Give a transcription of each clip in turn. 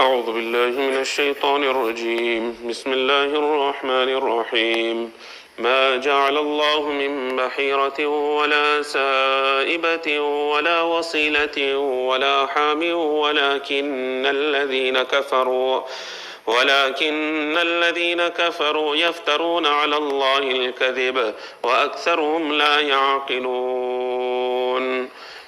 أعوذ بالله من الشيطان الرجيم. بسم الله الرحمن الرحيم. ما جعل الله من بحيرة ولا سائبة ولا وصيلة ولا حام ولكن الذين كفروا ولكن الذين كفروا يفترون على الله الكذب وأكثرهم لا يعقلون.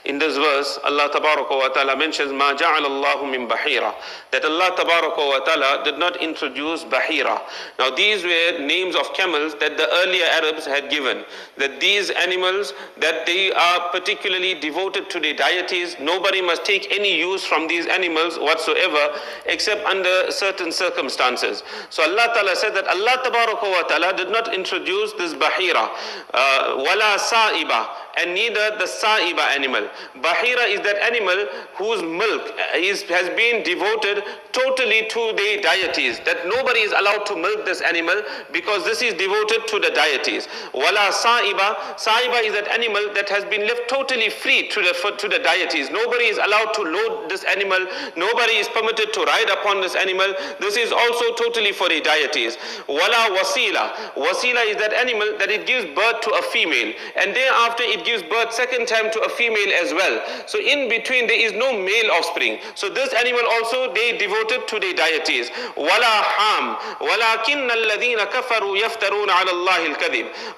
In this verse, Allah wa Ta'ala mentions Ma Allahu min Bahira. That Allah wa Ta'ala did not introduce Bahira. Now these were names of camels that the earlier Arabs had given. That these animals, that they are particularly devoted to their deities. Nobody must take any use from these animals whatsoever except under certain circumstances. So Allah Ta'ala said that Allah wa Ta'ala did not introduce this Bahira. Uh, wala Sa'iba and neither the sa'iba animal. Bahira is that animal whose milk is, has been devoted totally to the deities. That nobody is allowed to milk this animal because this is devoted to the deities. Wala sa'iba. Sa'iba is that animal that has been left totally free to the, to the deities. Nobody is allowed to load this animal. Nobody is permitted to ride upon this animal. This is also totally for the deities. Wala wasila. Wasila is that animal that it gives birth to a female. And thereafter it gives birth second time to a female as well. So in between there is no male offspring. So this animal also they devoted to the deities.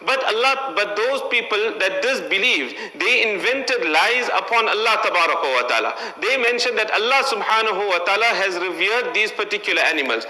But Allah, but those people that disbelieved, they invented lies upon Allah tabaraka wa ta'ala. They mentioned that Allah subhanahu wa ta'ala has revered these particular animals.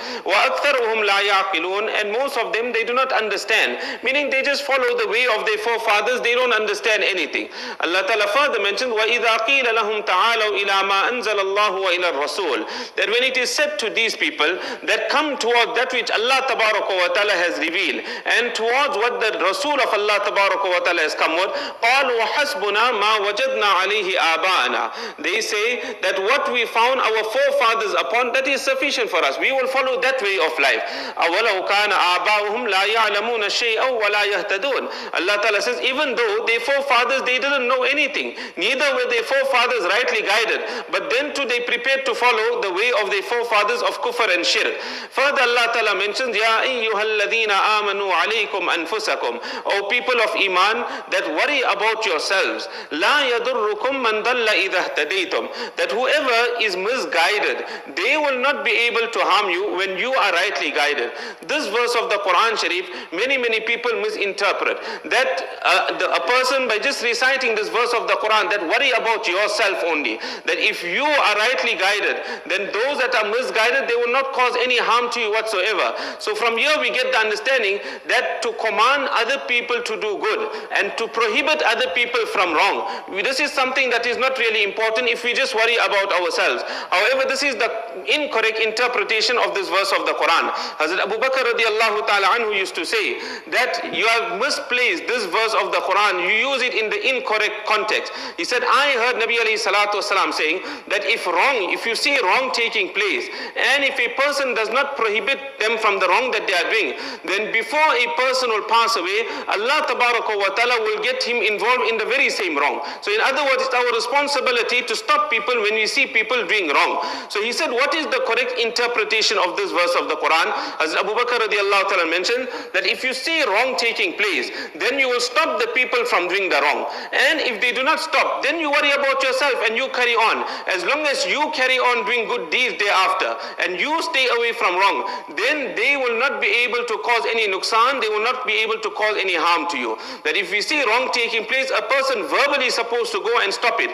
And most of them they do not understand. Meaning they just follow the way of their forefathers. They don't understand anything. Allah Ta'ala further mentioned, وَإِذَا قِيلَ لَهُمْ تَعَالَوْا إِلَى مَا أَنزَلَ اللَّهُ وَإِلَى الرَّسُولِ That when it is said to these people that come towards that which Allah Tabaraka wa Ta'ala has revealed and towards what the Rasul of Allah Tabaraka wa Ta'ala has come with, قَالُوا حَسْبُنَا مَا وَجَدْنَا عَلَيْهِ آبَاءَنَا They say that what we found our forefathers upon, that is sufficient for us. We will follow that way of life. أَوَلَوْ كَانَ آبَاؤُهُمْ لَا يَعْلَمُونَ شَيْئًا وَلَا يَهْتَدُونَ Allah Ta'ala says, even though their forefathers, they didn't know anything. Neither were their forefathers rightly guided. But then too they prepared to follow the way of their forefathers of kufr and shirk. Further Allah Ta'ala mentions, Ya ayyuhalladhina amanu alaykum anfusakum. O people of Iman, that worry about yourselves. La yadurrukum man dalla That whoever is misguided, they will not be able to harm you when you are rightly guided. This verse of the Quran Sharif, many, many people misinterpret. That uh, the, a person by just reciting this verse of the Quran that worry about yourself only. That if you are rightly guided, then those that are misguided, they will not cause any harm to you whatsoever. So from here we get the understanding that to command other people to do good and to prohibit other people from wrong. This is something that is not really important if we just worry about ourselves. However, this is the incorrect interpretation of this verse of the Quran. Hazrat Abu Bakr radiallahu ta'ala anhu used to say that you have misplaced this verse of the Quran. You use it in the incorrect context. He said, I heard Nabi alayhi salatu wasalam saying that if wrong, if you see wrong taking place, and if a person does not prohibit them from the wrong that they are doing, then before a person will pass away, Allah wa ta'ala will get him involved in the very same wrong. So in other words, it's our responsibility to stop people when we see people doing wrong. So he said, what is the correct interpretation of this verse of the Quran? As Abu Bakr radiallahu ta'ala mentioned, that if you see wrong taking place, then you will stop the people from doing the wrong. And if they do not stop, then you worry about yourself and you carry on. As long as you carry on doing good deeds thereafter and you stay away from wrong, then they will not be able to cause any nuksan, they will not be able to cause any harm to you. That if we see wrong taking place, a person verbally is supposed to go and stop it.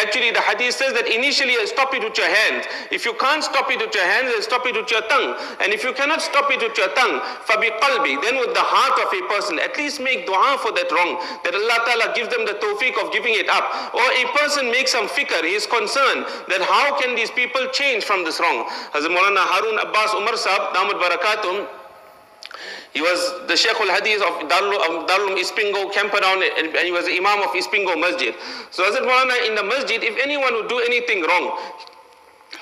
Actually, the hadith says that initially uh, stop it with your hands. If you can't stop it with your hands, then stop it with your tongue. And if you cannot stop it with your tongue, qalbi, then with the heart of a person, at least make dua for that wrong. That Allah Ta'ala gives them the tawfiq of giving it up. Or a person makes some fikr, he is concerned that how can these people change from this wrong. Hazrat Maulana Harun Abbas Umar Sahab, Damud Barakatum, he was the Sheikh al-Hadith of Darul, Darul Isipingo Camperdown and he was the Imam of Isipingo Masjid. So Hazrat Maulana in the Masjid, if anyone would do anything wrong,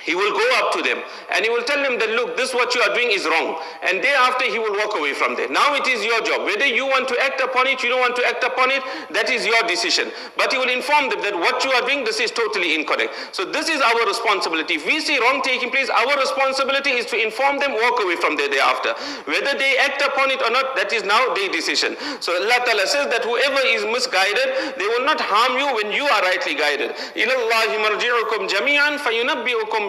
he will go up to them and he will tell them that look this what you are doing is wrong. And thereafter he will walk away from there. Now it is your job. Whether you want to act upon it you don't want to act upon it that is your decision. But he will inform them that what you are doing this is totally incorrect. So this is our responsibility. If we see wrong taking place our responsibility is to inform them walk away from there thereafter. Whether they act upon it or not that is now their decision. So Allah Ta'ala says that whoever is misguided they will not harm you when you are rightly guided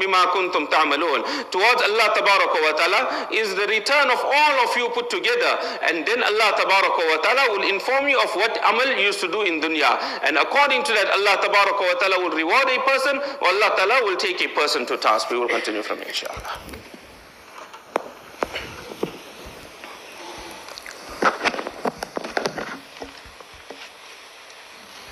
bima kuntum ta'malun. Towards Allah tabaraka wa ta'ala is the return of all of you put together. And then Allah tabaraka wa ta'ala will inform you of what amal you used to do in dunya. And according to that, Allah tabaraka wa ta'ala will reward a person or Allah ta'ala will take a person to task. We will continue from inshallah.